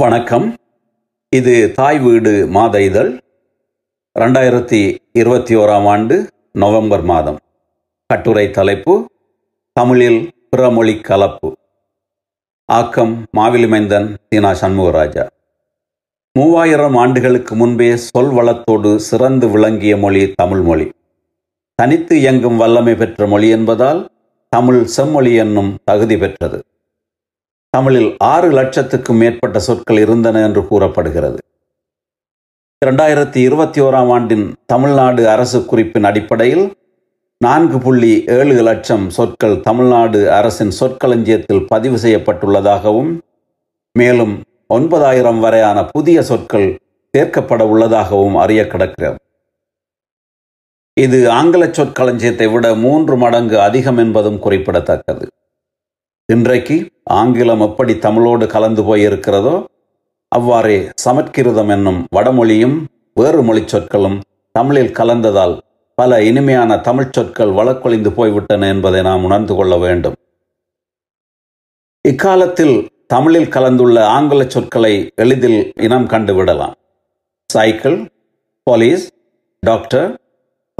வணக்கம். இது தாய் வீடு மாத இதழ் ரெண்டாயிரத்தி இருபத்தி ஓராம் ஆண்டு நவம்பர் மாதம். கட்டுரை தலைப்பு தமிழில் பிறமொழி கலப்பு. ஆக்கம் மாவிலிமைந்தன் சீனா சண்முகராஜா. மூவாயிரம் ஆண்டுகளுக்கு முன்பே சொல் வளத்தோடு சிறந்து விளங்கிய மொழி தமிழ் மொழி. தனித்து இயங்கும் வல்லமை பெற்ற மொழி என்பதால் தமிழ் செம்மொழி என்னும் தகுதி பெற்றது. தமிழில் ஆறு லட்சத்துக்கும் மேற்பட்ட சொற்கள் இருந்தன என்று கூறப்படுகிறது. இரண்டாயிரத்தி இருபத்தி ஓராம் ஆண்டின் தமிழ்நாடு அரசு குறிப்பின் அடிப்படையில் நான்கு புள்ளி ஏழு லட்சம் சொற்கள் தமிழ்நாடு அரசின் சொற்களஞ்சியத்தில் பதிவு செய்யப்பட்டுள்ளதாகவும் மேலும் ஒன்பதாயிரம் வரையான புதிய சொற்கள் சேர்க்கப்பட உள்ளதாகவும் அறிய கிடக்கிறது. இது ஆங்கில சொற்களஞ்சியத்தை விட மூன்று மடங்கு அதிகம் என்பதும் குறிப்பிடத்தக்கது. இன்றைக்கு ஆங்கிலம் எப்படி தமிழோடு கலந்து போயிருக்கிறதோ அவ்வாறே சமற்கிருதம் என்னும் வடமொழியும் வேறு மொழி சொற்களும் தமிழில் கலந்ததால் பல இனிமையான தமிழ்ச் சொற்கள் வழக்கொழிந்து போய்விட்டன என்பதை நாம் உணர்ந்து கொள்ள வேண்டும். இக்காலத்தில் தமிழில் கலந்துள்ள ஆங்கில சொற்களை எளிதில் இனம் கண்டுவிடலாம். Cycle police doctor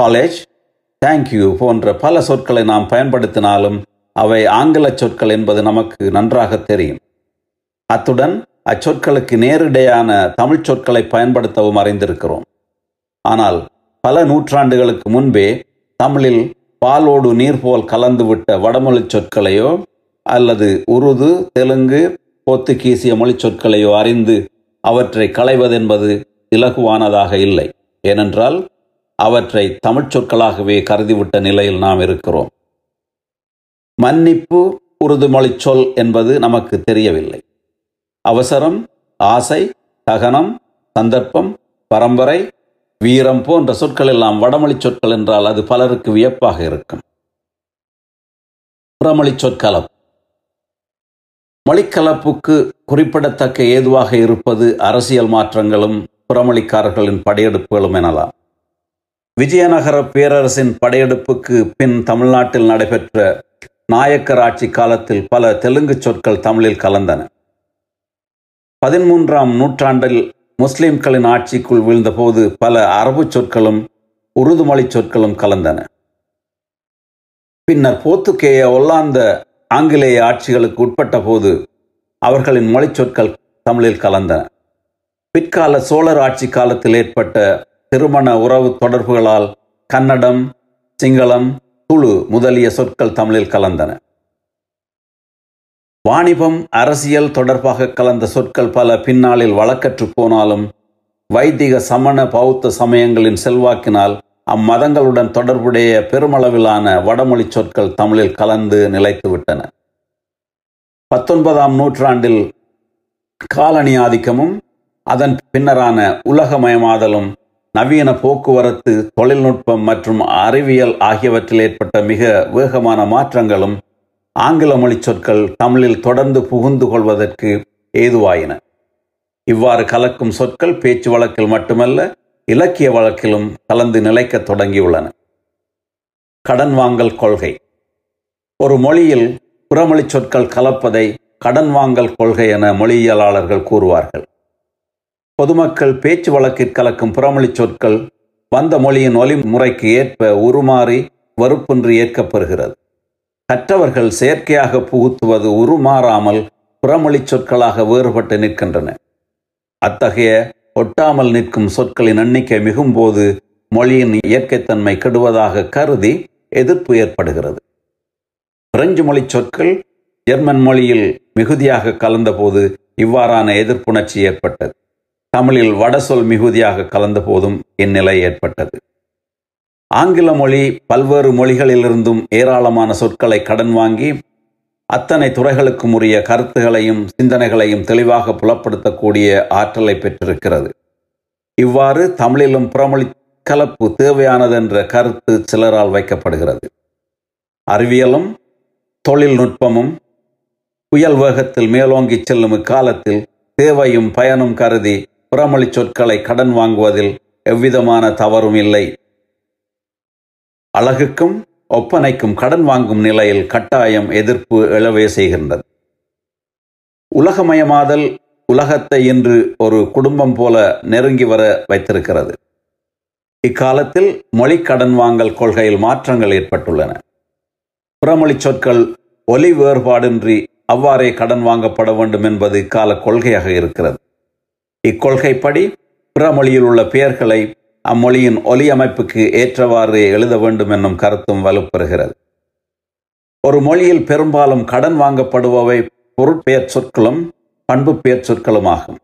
college thank you போன்ற பல சொற்களை நாம் பயன்படுத்தினாலும் அவை ஆங்கில சொற்கள் என்பது நமக்கு நன்றாக தெரியும். அத்துடன் அச்சொற்களுக்கு நேரிடையான தமிழ் சொற்களை பயன்படுத்தவும் அறிந்திருக்கிறோம். ஆனால் பல நூற்றாண்டுகளுக்கு முன்பே தமிழில் பாலோடு நீர் போல் கலந்துவிட்ட வடமொழி சொற்களையோ அல்லது உருது தெலுங்கு போர்த்துகீசிய மொழி சொற்களையோ அறிந்து அவற்றை களைவதென்பது இலகுவானதாக இல்லை. ஏனென்றால் அவற்றை தமிழ்ச் சொற்களாகவே கருதிவிட்ட நிலையில் நாம் இருக்கிறோம். மன்னிப்பு உறுதிமொழி சொல் என்பது நமக்கு தெரியவில்லை. அவசரம் ஆசை தகனம் சந்தர்ப்பம் பரம்பரை வீரம் போன்ற சொற்கள் எல்லாம் வடமொழி சொற்கள் என்றால் அது பலருக்கு வியப்பாக இருக்கும். புறமொழி சொற்கலப்பு. மொழிக்கலப்புக்கு குறிப்பிடத்தக்க ஏதுவாக இருப்பது அரசியல் மாற்றங்களும் புறமொழிக்காரர்களின் படையெடுப்புகளும் எனலாம். விஜயநகர பேரரசின் படையெடுப்புக்கு பின் தமிழ்நாட்டில் நடைபெற்ற நாயக்கர் ஆட்சி காலத்தில் பல தெலுங்கு சொற்கள் தமிழில் கலந்தன. பதிமூன்றாம் நூற்றாண்டில் முஸ்லிம்களின் ஆட்சிக்குள் வீழ்ந்தபோது பல அரபு சொற்களும் உருது மொழி சொற்களும் கலந்தன. பின்னர் போத்துக்கேய ஒல்லாந்த ஆங்கிலேய ஆட்சிகளுக்கு உட்பட்ட போது அவர்களின் மொழி சொற்கள் தமிழில் கலந்தன. பிற்கால சோழர் ஆட்சி காலத்தில் ஏற்பட்ட திருமண உறவு தொடர்புகளால் கன்னடம் சிங்களம் துளு முதலிய சொற்கள் தமிழில் கலந்தன. வாணிபம் அரசியல் தொடர்பாக கலந்த சொற்கள் பல பின்னாளில் வழக்கற்று போனாலும் வைதிக சமண பௌத்த சமயங்களின் செல்வாக்கினால் அம்மதங்களுடன் தொடர்புடைய பெருமளவிலான வடமொழி சொற்கள் தமிழில் கலந்து நிலைத்துவிட்டன. பத்தொன்பதாம் நூற்றாண்டில் காலனி ஆதிக்கமும் அதன் பின்னரான உலகமயமாதலும் நவீன போக்குவரத்து தொழில்நுட்பம் மற்றும் அறிவியல் ஆகியவற்றில் ஏற்பட்ட மிக வேகமான மாற்றங்களும் ஆங்கில மொழி சொற்கள் தமிழில் தொடர்ந்து புகுந்து கொள்வதற்கு ஏதுவாயின. இவ்வாறு கலக்கும் சொற்கள் பேச்சு வழக்கில் மட்டுமல்ல இலக்கிய வழக்கிலும் கலந்து நிலைக்கத் தொடங்கியுள்ளன. கடன் வாங்கல் கொள்கை. ஒரு மொழியில் புறமொழி சொற்கள் கலப்பதை கடன் வாங்கல் கொள்கை என மொழியியலாளர்கள் கூறுவார்கள். பொதுமக்கள் பேச்சு வழக்கில் கலக்கும் புறமொழி சொற்கள் வந்த மொழியின் ஒலி முறைக்கு ஏற்ப உருமாறி வறுப்பின்றி ஏற்கப்பெறுகிறது. கற்றவர்கள் செயற்கையாக புகுத்துவது உருமாறாமல் புறமொழி சொற்களாக வேறுபட்டு நிற்கின்றன. அத்தகைய ஒட்டாமல் நிற்கும் சொற்களின் எண்ணிக்கை மிகும்போது மொழியின் இயற்கைத்தன்மை கெடுவதாக கருதி எதிர்ப்பு ஏற்படுகிறது. பிரெஞ்சு மொழி சொற்கள் ஜெர்மன் மொழியில் மிகுதியாக கலந்தபோது இவ்வாறான எதிர்ப்புணர்ச்சி ஏற்பட்டது. தமிழில் வடசொல் மிகுதியாக கலந்த போதும் இந்நிலை ஏற்பட்டது. ஆங்கில மொழி பல்வேறு மொழிகளிலிருந்தும் ஏராளமான சொற்களை கடன் வாங்கி அத்தனை துறைகளுக்கும் உரிய கருத்துகளையும் சிந்தனைகளையும் தெளிவாக புலப்படுத்தக்கூடிய ஆற்றலை பெற்றிருக்கிறது. இவ்வாறு தமிழிலும் புறமொழி கலப்பு தேவையானதென்ற கருத்து சிலரால் வைக்கப்படுகிறது. அறிவியலும் தொழில்நுட்பமும் புயல் வேகத்தில் மேலோங்கிச் செல்லும் இக்காலத்தில் தேவையும் பயனும் கருதி புறமொழி சொற்களை கடன் வாங்குவதில் எவ்விதமான தவறும் இல்லை. அழகுக்கும் ஒப்பனைக்கும் கடன் வாங்கும் நிலையில் கட்டாயம் எதிர்ப்பு எழவே செய்கின்றது. உலகமயமாதல் உலகத்தை இன்று ஒரு குடும்பம் போல நெருங்கி வர வைத்திருக்கிறது. இக்காலத்தில் மொழி கடன் வாங்கல் கொள்கையில் மாற்றங்கள் ஏற்பட்டுள்ளன. புறமொழி சொற்கள் ஒலி வேறுபாடின்றி அவ்வாறே கடன் வாங்கப்பட வேண்டும் என்பது இக்கால கொள்கையாக இருக்கிறது. இக்கொள்கைப்படி பிற மொழியில் உள்ள பெயர்களை அம்மொழியின் ஒலி அமைப்புக்கு ஏற்றவாறு எழுத வேண்டும் என்னும் கருத்தும் வலுப்பெறுகிறது. ஒரு மொழியில் பெரும்பாலும் கடன் வாங்கப்படுபவை பொருட்பெயர் சொற்களும் பண்பு பெயர் சொற்களும் ஆகும்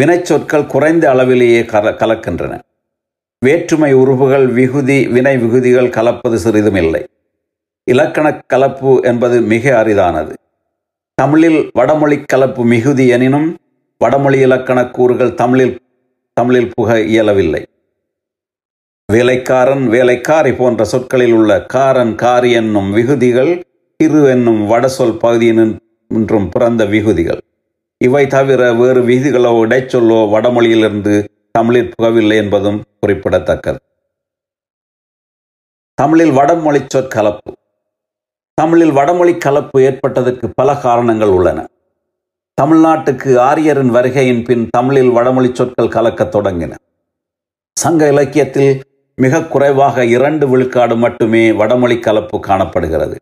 வினைச்சொற்கள் குறைந்த அளவிலேயே கல கலக்கின்றன. வேற்றுமை உருவுகள் விகுதி வினை விகுதிகள் கலப்பது சிறிதும் இல்லை. இலக்கண கலப்பு என்பது மிக அரிதானது. தமிழில் வடமொழி கலப்பு மிகுதி எனினும் வடமொழி இலக்கணக் கூறுகள் தமிழில் தமிழில் புக இயலவில்லை. வேலைக்காரன் வேலைக்காரி போன்ற சொற்களில் உள்ள காரன் காரி என்னும் விகுதிகள் இரு என்னும் வடசொல் பகுதியினின்றும் பிறந்த விகுதிகள். இவை தவிர வேறு விகுதிகளோ இடைச்சொல்லோ வடமொழியிலிருந்து தமிழில் புகவில்லை என்பதும் குறிப்பிடத்தக்கது. தமிழில் வடமொழி சொற்கலப்பு. தமிழில் வடமொழி கலப்பு ஏற்பட்டதற்கு பல காரணங்கள் உள்ளன. தமிழ்நாட்டுக்கு ஆரியரின் வருகையின் பின் தமிழில் வடமொழி சொற்கள் கலக்கத் தொடங்கின. சங்க இலக்கியத்தில் மிக குறைவாக இரண்டு விழுக்காடு மட்டுமே வடமொழி கலப்பு காணப்படுகிறது.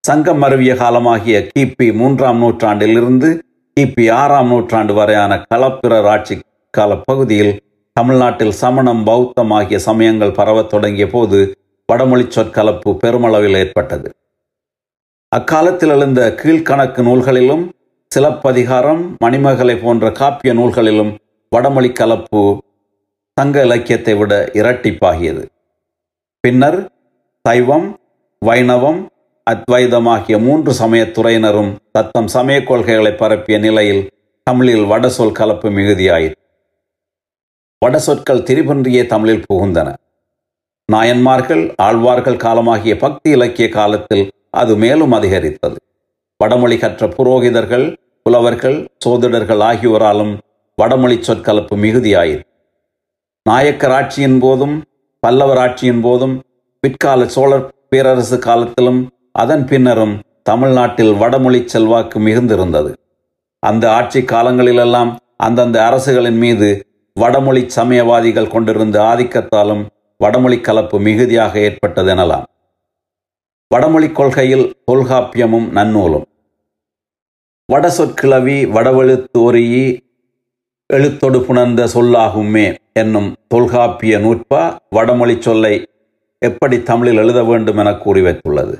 சங்கம் மருவிய காலமாகிய கிபி மூன்றாம் நூற்றாண்டிலிருந்து கிபி ஆறாம் நூற்றாண்டு வரையான களப்பிரர் ஆட்சி கால பகுதியில் தமிழ்நாட்டில் சமணம் பௌத்தம் ஆகிய சமயங்கள் பரவத் தொடங்கிய போது வடமொழி சொற்கலப்பு பெருமளவில் ஏற்பட்டது. அக்காலத்தில் எழுந்த கீழ்கணக்கு நூல்களிலும் சிலப்பதிகாரம் மணிமகலை போன்ற காப்பிய நூல்களிலும் வடமொழி கலப்பு சங்க இலக்கியத்தை விட இரட்டிப்பாகியது. பின்னர் சைவம் வைணவம் அத்வைதம் ஆகிய மூன்று சமயத்துறையினரும் தத்தம் சமய கொள்கைகளை பரப்பிய நிலையில் தமிழில் வடசொல் கலப்பு மிகுதியாயிற்று. வடசொற்கள் திரிபன்றியே தமிழில் புகுந்தன. நாயன்மார்கள் ஆழ்வார்கள் காலமாகிய பக்தி இலக்கிய காலத்தில் அது மேலும் அதிகரித்தது. வடமொழி கற்ற புரோகிதர்கள் புலவர்கள் சோதிடர்கள் ஆகியோராலும் வடமொழி சொற்கலப்பு மிகுதியாயிற்று. நாயக்கர் ஆட்சியின் போதும் பல்லவர் ஆட்சியின் போதும் பிற்கால சோழர் பேரரசு காலத்திலும் அதன் பின்னரும் தமிழ்நாட்டில் வடமொழி செல்வாக்கு மிகுந்திருந்தது. அந்த ஆட்சி காலங்களிலெல்லாம் அந்தந்த அரசுகளின் மீது வடமொழி சமயவாதிகள் கொண்டிருந்த ஆதிக்கத்தாலும் வடமொழி கலப்பு மிகுதியாக ஏற்பட்டது எனலாம் வடமொழி கொள்கையில் தொல்காப்பியமும் நன்னூலும். வட சொற்கிழவி எழுத்தொடு புணர்ந்த சொல்லாகுமே என்னும் தொல்காப்பிய நூற்பா வடமொழி சொல்லை எப்படி தமிழில் எழுத வேண்டும் என கூறி வைத்துள்ளது.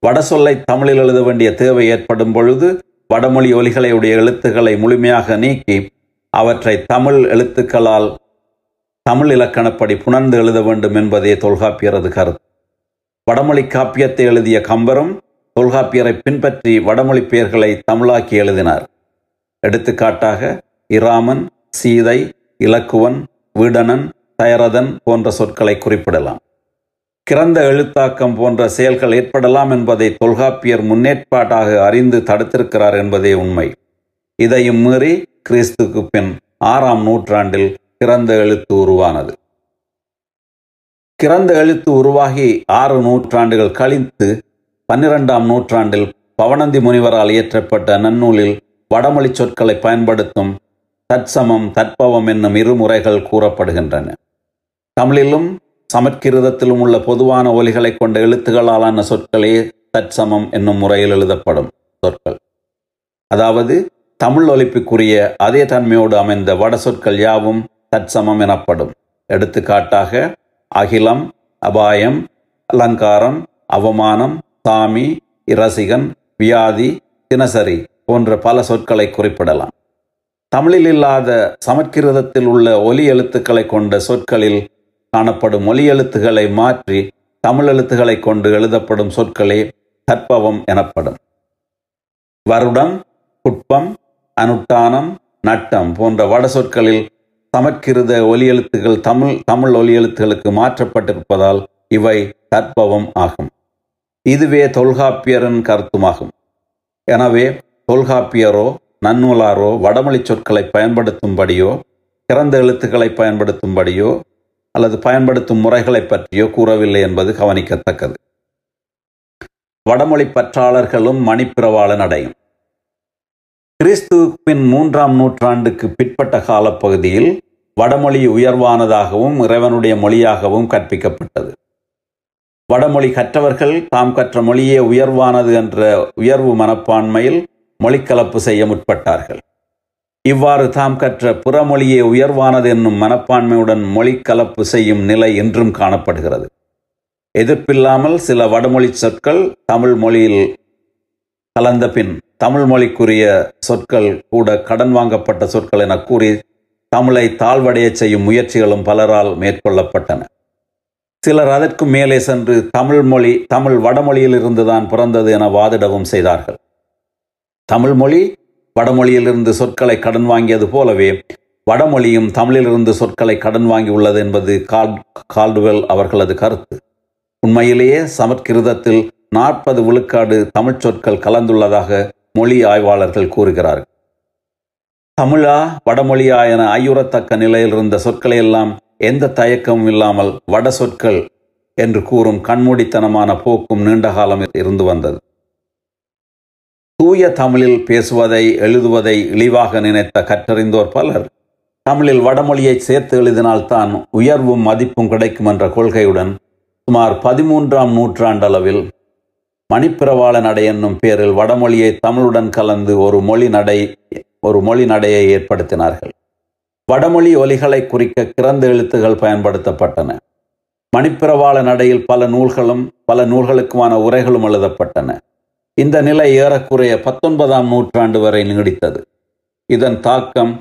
வட சொல்லை தமிழில் எழுத வேண்டிய தேவை ஏற்படும் பொழுது வடமொழி ஒலிகளையுடைய எழுத்துக்களை முழுமையாக நீக்கி அவற்றை தமிழ் எழுத்துக்களால் தமிழ் இலக்கணப்படி புணர்ந்து எழுத வேண்டும் என்பதே தொல்காப்பியரது கருத்து. வடமொழி காப்பியத்தை எழுதிய கம்பரும் தொல்காப்பியரை பின்பற்றி வடமொழி பெயர்களை தமிழாக்கி எழுதினார். எடுத்துக்காட்டாக இராமன் சீதை இலக்குவன் வீடனன் தயரதன் போன்ற சொற்களை குறிப்பிடலாம். கிறந்த எழுத்தாக்கம் போன்ற செயல்கள் ஏற்படலாம் என்பதை தொல்காப்பியர் முன்னேற்பாட்டாக அறிந்து தடுத்திருக்கிறார் என்பதே உண்மை. இதையும் மீறி கிறிஸ்துக்கு பின் ஆறாம் நூற்றாண்டில் கிறந்த எழுத்து உருவானது. கிறந்த எழுத்து உருவாகி ஆறு நூற்றாண்டுகள் கழித்து பன்னிரெண்டாம் நூற்றாண்டில் பவனந்தி முனிவரால் இயற்றப்பட்ட நன்னூலில் வடமொழி சொற்களை பயன்படுத்தும் தற்சமம் தற்பவம் என்னும் இரு முறைகள் கூறப்படுகின்றன. தமிழிலும் சமற்கிருதத்திலும் உள்ள பொதுவான ஒலிகளை கொண்ட எழுத்துக்களாலான சொற்களே தற்சமம் என்னும் முறையில் எழுதப்படும் சொற்கள். அதாவது தமிழ் ஒலிப்புக்குரிய அதே தன்மையோடு அமைந்த வட சொற்கள் யாவும் தற்சமம் எனப்படும். எடுத்துக்காட்டாக அகிலம் அபாயம் அலங்காரம் அவமானம் சாமி இரசிகன் வியாதி தினசரி போன்ற பல சொற்களை குறிப்பிடலாம். தமிழில் இல்லாத சமற்கிருதத்தில் உள்ள ஒலி எழுத்துக்களை கொண்ட சொற்களில் காணப்படும் ஒலி எழுத்துக்களை மாற்றி தமிழ் எழுத்துக்களை கொண்டு எழுதப்படும் சொற்களே தற்பவம் எனப்படும். வருடம் குட்பம் அனுட்டானம் நட்டம் போன்ற வட சொற்களில் சமற்கிருத ஒலி எழுத்துக்கள் தமிழ் தமிழ் ஒலி எழுத்துகளுக்கு மாற்றப்பட்டிருப்பதால் இவை தற்பவம் ஆகும். இதுவே தொல்காப்பியரின் கருத்துமாகும். எனவே தொல்காப்பியரோ நன்னூலாரோ வடமொழி சொற்களை பயன்படுத்தும்படியோ சிறந்த எழுத்துக்களை பயன்படுத்தும்படியோ அல்லது பயன்படுத்தும் முறைகளை பற்றியோ கூறவில்லை என்பது கவனிக்கத்தக்கது. வடமொழி பற்றாளர்களும் மணிப்பிரவாளன் அடையும். கிறிஸ்துவின் மூன்றாம் நூற்றாண்டுக்கு பிற்பட்ட காலப்பகுதியில் வடமொழி உயர்வானதாகவும் இறைவனுடைய மொழியாகவும் கற்பிக்கப்பட்டது. வடமொழி கற்றவர்கள் தாம் கற்ற மொழியே உயர்வானது என்ற உயர்வு மனப்பான்மையில் மொழிக்கலப்பு செய்ய முற்பட்டார்கள். இவ்வாறு தாம் கற்ற புறமொழியே உயர்வானது என்னும் மனப்பான்மையுடன் மொழி கலப்பு செய்யும் நிலை இன்றும் காணப்படுகிறது. எதிர்ப்பில்லாமல் சில வடமொழி சொற்கள் தமிழ் மொழியில் கலந்த பின் தமிழ் மொழிக்குரிய சொற்கள் கூட கடன் வாங்கப்பட்ட சொற்கள் என கூறி தமிழை தாழ்வடைய செய்யும் முயற்சிகளும் பலரால் மேற்கொள்ளப்பட்டன. சிலர் அதற்கு மேலே சென்று தமிழ் மொழி தமிழ் வடமொழியில் இருந்துதான் பிறந்தது என வாதிடவும் செய்தார்கள். தமிழ் மொழி வடமொழியிலிருந்து சொற்களை கடன் வாங்கியது போலவே வடமொழியும் தமிழிலிருந்து சொற்களை கடன் வாங்கியுள்ளது என்பது கால் கால்டுவெல் அவர்களது கருத்து. உண்மையிலேயே சமற்கிருதத்தில் நாற்பது விழுக்காடு தமிழ் சொற்கள் கலந்துள்ளதாக மொழி ஆய்வாளர்கள் கூறுகிறார்கள். தமிழா வடமொழியா என ஐயுறத்தக்க நிலையில் இருந்த சொற்களை எல்லாம் எந்த தயக்கமும் இல்லாமல் வட சொற்கள் என்று கூறும் கண்மூடித்தனமான போக்கும் நீண்டகாலம் இருந்து வந்தது. தூய தமிழில் பேசுவதை எழுதுவதை இழிவாக நினைத்த கற்றறிந்தோர் பலர் தமிழில் வடமொழியை சேர்த்து எழுதினால்தான் உயர்வும் மதிப்பும் கிடைக்கும் என்ற கொள்கையுடன் சுமார் பதிமூன்றாம் நூற்றாண்டளவில் மணிப்பிரவாள நடை என்னும் பேரில் வடமொழியை தமிழுடன் கலந்து ஒரு மொழி நடை ஒரு மொழி நடையை ஏற்படுத்தினார்கள். வடமொழி ஒலிகளை குறிக்க கிறந்த எழுத்துகள் பயன்படுத்தப்பட்டன. மணிப்பிரவாள நடையில் பல நூல்களும் பல நூல்களுக்குமான உரைகளும் எழுதப்பட்டன. இந்த நிலை ஏறக்குறைய பத்தொன்பதாம் நூற்றாண்டு வரை நீடித்தது. இதன் தாக்கம்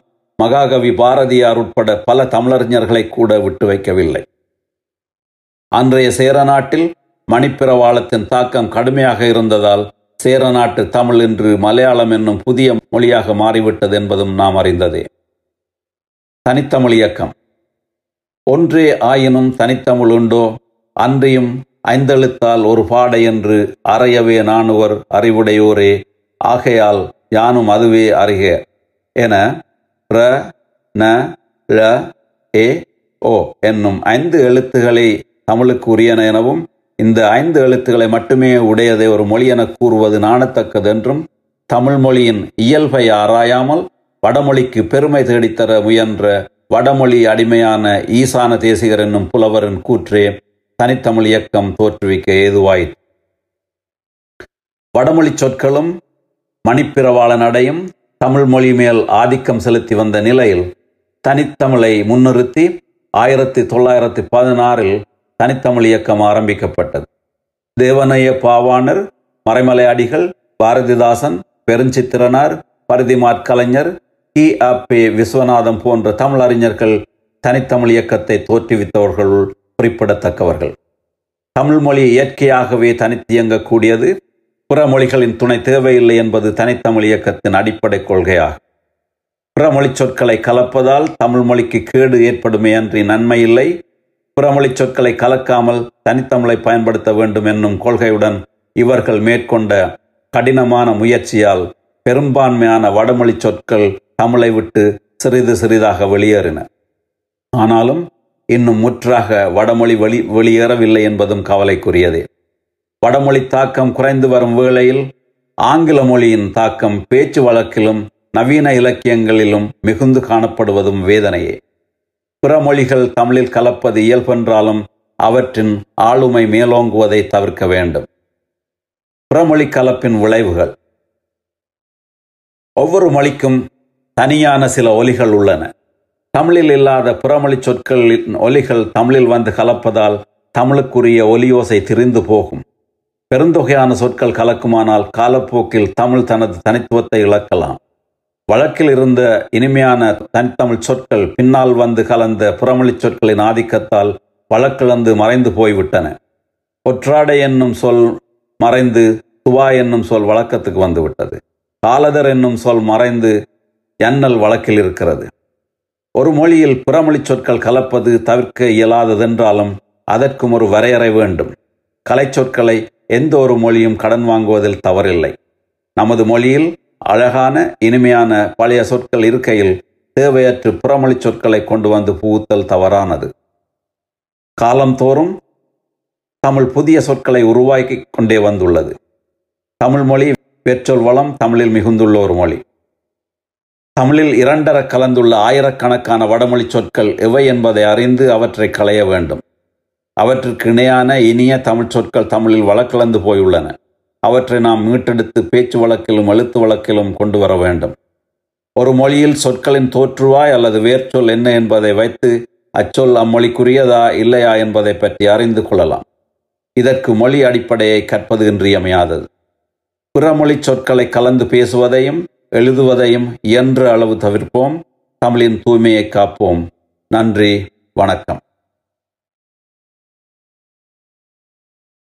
மகாகவி பாரதியார் உட்பட பல தமிழறிஞர்களை கூட விட்டு வைக்கவில்லை. அன்றைய சேரநாட்டில் மணிப்பிரவாளத்தின் தாக்கம் கடுமையாக இருந்ததால் சேரநாட்டு தமிழ் இன்று மலையாளம் என்னும் புதிய மொழியாக மாறிவிட்டது என்பதும் நாம் அறிந்ததே. தனித்தமிழ் இயக்கம். ஒன்றே ஆயினும் தனித்தமிழ் உண்டோ? அன்றியும் ஐந்தெழுத்தால் ஒரு பாடை என்று அறையவே நானுவர் அறிவுடையோரே. ஆகையால் யானும் அதுவே அறிக என ர ந ழ ஏ ஓ என்னும் ஐந்து எழுத்துக்களை தமிழுக்கு உரியன எனவும் இந்த ஐந்து எழுத்துக்களை மட்டுமே உடையதை ஒரு மொழி என கூறுவது நாணத்தக்கதென்றும் தமிழ் மொழியின் இயல்பை ஆராயாமல் வடமொழிக்கு பெருமை தேடித்தர முயன்ற வடமொழி அடிமையான ஈசான தேசிகர் என்னும் புலவரின் கூற்றே தனித்தமிழ் இயக்கம் தோற்றுவிக்க ஏதுவாயிற்று. வடமொழி சொற்களும் மணிப்பிரவாள நடையும் தமிழ் மொழி மேல் ஆதிக்கம் செலுத்தி வந்த நிலையில் தனித்தமிழை முன்னிறுத்தி ஆயிரத்தி தொள்ளாயிரத்தி பதினாறில் தனித்தமிழ் இயக்கம் ஆரம்பிக்கப்பட்டது. தேவனைய பாவாணர் மறைமலை அடிகள் பாரதிதாசன் பெருஞ்சித்திரனார் பரிதிமாற் கலைஞர் டி அ பே விஸ்வநாதம் போன்ற தமிழறிஞர்கள் தனித்தமிழ் இயக்கத்தை தோற்றுவித்தவர்களுள் குறிப்பிடத்தக்கவர்கள். தமிழ் மொழி இயற்கையாகவே தனித்து இயங்கக்கூடியது. பிற மொழிகளின் துணை தேவையில்லை என்பது தனித்தமிழ் இயக்கத்தின் அடிப்படை கொள்கையாகும். பிற மொழி சொற்களை கலப்பதால் தமிழ் மொழிக்கு கேடு ஏற்படுமே அன்றி நன்மை இல்லை. பிறமொழி சொற்களை கலக்காமல் தனித்தமிழை பயன்படுத்த வேண்டும் என்னும் கொள்கையுடன் இவர்கள் மேற்கொண்ட கடினமான முயற்சியால் பெரும்பான்மையான வடமொழி சொற்கள் தமிழை விட்டு சிறிது சிறிதாக வெளியேறின. ஆனாலும் இன்னும் முற்றாக வடமொழி வெளி வெளியேறவில்லை என்பதும் கவலைக்குரியதே. வடமொழி தாக்கம் குறைந்து வரும் வேளையில் ஆங்கில மொழியின் தாக்கம் பேச்சு வழக்கிலும் நவீன இலக்கியங்களிலும் மிகுந்து காணப்படுவதும் வேதனையே. பிற மொழிகள் தமிழில் கலப்பது இயல்பென்றாலும் அவற்றின் ஆளுமை மேலோங்குவதை தவிர்க்க வேண்டும். பிறமொழி கலப்பின் விளைவுகள். ஒவ்வொரு மொழிக்கும் தனியான சில ஒலிகள் உள்ளன. தமிழில் இல்லாத புறமொழி சொற்களின் ஒலிகள் தமிழில் வந்து கலப்பதால் தமிழுக்குரிய ஒலியோசை திரிந்து போகும். பெருந்தொகையான சொற்கள் கலக்குமானால் காலப்போக்கில் தமிழ் தனது தனித்துவத்தை இழக்கலாம். வழக்கில் இருந்த இனிமையான தனித்தமிழ் சொற்கள் பின்னால் வந்து கலந்த புறமொழி சொற்களின் ஆதிக்கத்தால் வழக்கிழந்து மறைந்து போய்விட்டன. ஒற்றாடை என்னும் சொல் மறைந்து துவா என்னும் சொல் வழக்கத்துக்கு வந்துவிட்டது. காலதர் என்னும் சொல் மறைந்து எண்ணல் வழக்கில் இருக்கிறது. ஒரு மொழியில் பிறமொழி சொற்கள் கலப்பது தவிர்க்க இயலாததென்றாலும் அதற்கும் ஒரு வரையறை வேண்டும். கலை சொற்களை எந்த ஒரு மொழியும் கடன் வாங்குவதில் தவறில்லை. நமது மொழியில் அழகான இனிமையான பழைய சொற்கள் இருக்கையில் தேவையற்று புறமொழி சொற்களை கொண்டு வந்து புகுத்தல் தவறானது. காலந்தோறும் தமிழ் புதிய சொற்களை உருவாக்கி கொண்டே வந்துள்ளது. தமிழ் மொழி பெற்றோர் வளம் தமிழில் மிகுந்துள்ள ஒரு மொழி. தமிழில் இரண்டர கலந்துள்ள ஆயிரக்கணக்கான வடமொழி சொற்கள் எவை என்பதை அறிந்து அவற்றை களைய வேண்டும். அவற்றிற்கு இணையான இனிய தமிழ் சொற்கள் தமிழில் வழக்கலந்து போயுள்ளன. அவற்றை நாம் மீட்டெடுத்து பேச்சு வழக்கிலும் எழுத்து வழக்கிலும் கொண்டு வர வேண்டும். ஒரு மொழியில் சொற்களின் தோற்றுவாய் அல்லது வேர்ச்சொல் என்ன என்பதை வைத்து அச்சொல் அம்மொழிக்குரியதா இல்லையா என்பதை பற்றி அறிந்து கொள்ளலாம். இதற்கு மொழி அடிப்படையை கற்பது இன்றியமையாதது. பிற மொழி சொற்களை கலந்து பேசுவதையும் எழுதுவதையும் இயன்ற அளவு தவிர்ப்போம். தமிழின் தூய்மையை காப்போம். நன்றி. வணக்கம்.